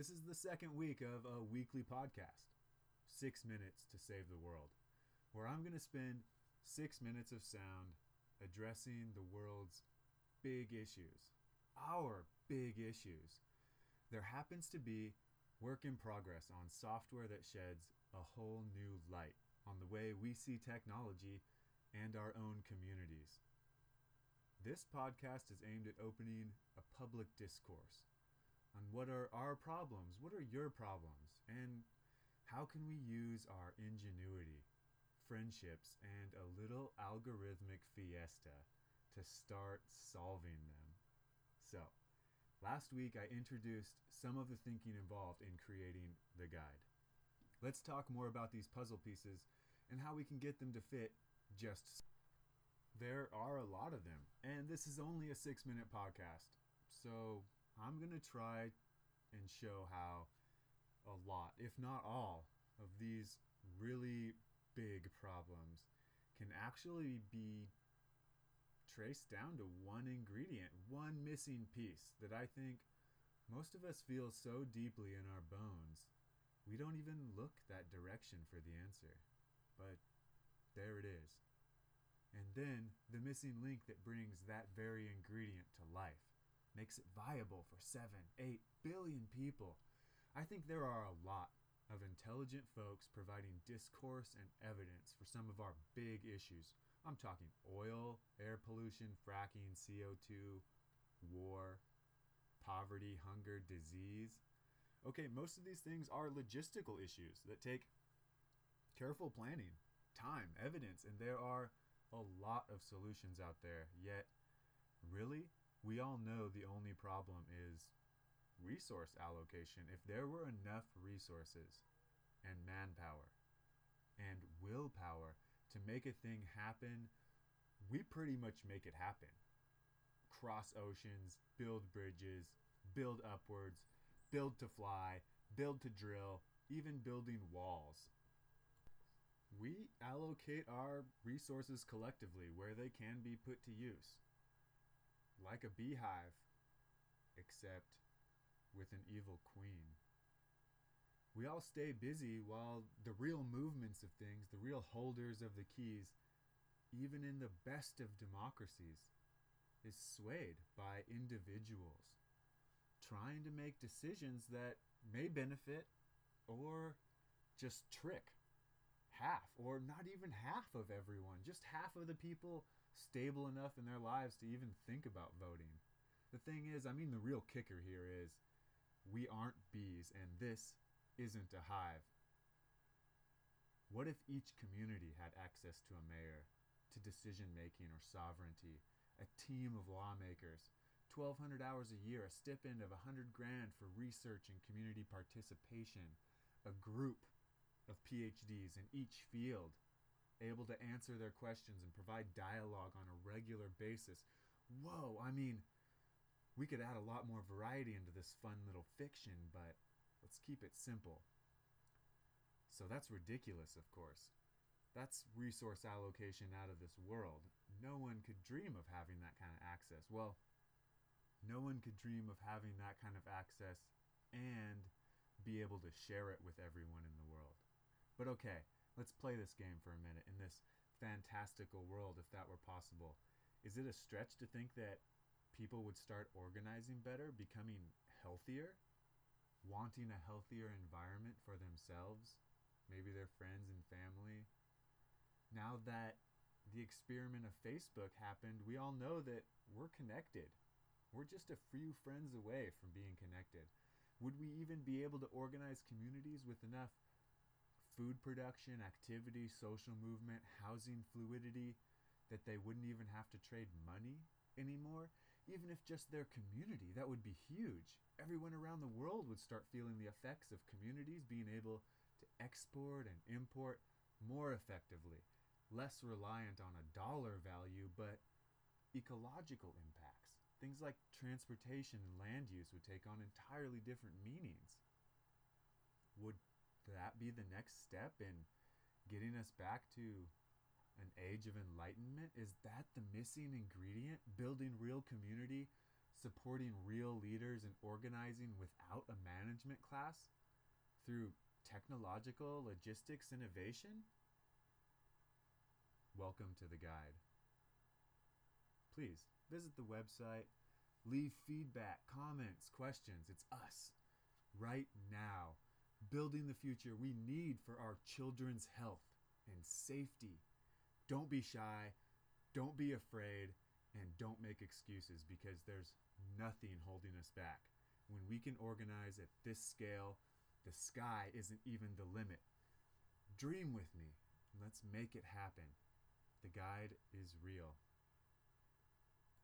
This is the second week of a weekly podcast, Six Minutes to Save the World, where I'm going to spend six minutes of sound addressing the world's big issues, our big issues. There happens to be work in progress on software that sheds a whole new light on the way we see technology and our own communities. This podcast is aimed at opening a public discourse on what are our problems, what are your problems, and how can we use our ingenuity, friendships, and a little algorithmic fiesta to start solving them. So, last week I introduced some of the thinking involved in creating the guide. Let's talk more about these puzzle pieces and how we can get them to fit just so. There are a lot of them, and this is only a six minute podcast. So I'm going to try and show how a lot, if not all, of these really big problems can actually be traced down to one ingredient, one missing piece that I think most of us feel so deeply in our bones, we don't even look that direction for the answer. But there it is. And then the missing link that brings that very ingredient to life makes it viable for 7, 8 billion people. I think there are a lot of intelligent folks providing discourse and evidence for some of our big issues. I'm talking oil, air pollution, fracking, CO2, war, poverty, hunger, disease. Okay, most of these things are logistical issues that take careful planning, time, evidence, and there are a lot of solutions out there. Yet, really, we all know the only problem is resource allocation. If there were enough resources and manpower and willpower to make a thing happen, we pretty much make it happen. Cross oceans, build bridges, build upwards, build to fly, build to drill, even building walls. We allocate our resources collectively where they can be put to use like a beehive, except with an evil queen. We all stay busy while the real movements of things, the real holders of the keys, even in the best of democracies, is swayed by individuals trying to make decisions that may benefit or just trick half or not even half of everyone, just half of the people stable enough in their lives to even think about voting. The thing is, I mean, the real kicker here is we aren't bees, and this isn't a hive. What if each community had access to a mayor, to decision making or sovereignty, a team of lawmakers, 1200 hours a year, a stipend of 100 grand for research and community participation, a group of PhDs in each field, able to answer their questions and provide dialogue on a regular basis. Whoa, I mean, we could add a lot more variety into this fun little fiction, but let's keep it simple. So that's ridiculous, of course. That's resource allocation out of this world. No one could dream of having that kind of access. Well, no one could dream of having that kind of access and be able to share it with everyone in the world. But okay, Let's play this game for a minute in this fantastical world, if that were possible. Is it a stretch to think that people would start organizing better, becoming healthier, wanting a healthier environment for themselves, maybe their friends and family? Now that the experiment of Facebook happened, we all know that we're connected. We're just a few friends away from being connected. Would we even be able to organize communities with enough food production, activity, social movement, housing fluidity, that they wouldn't even have to trade money anymore. Even if just their community, that would be huge. Everyone around the world would start feeling the effects of communities being able to export and import more effectively, less reliant on a dollar value, but ecological impacts. Things like transportation and land use would take on entirely different meanings. Would that be the next step in getting us back to an age of enlightenment? Is that the missing ingredient? Building real community supporting real leaders and organizing without a management class through technological logistics innovation? Welcome to the guide. Please visit the website, leave feedback, comments, questions. It's us right now, building the future we need for our children's health and safety. Don't be shy, don't be afraid, and don't make excuses because there's nothing holding us back. When we can organize at this scale, the sky isn't even the limit. Dream with me. Let's make it happen. The guide is real.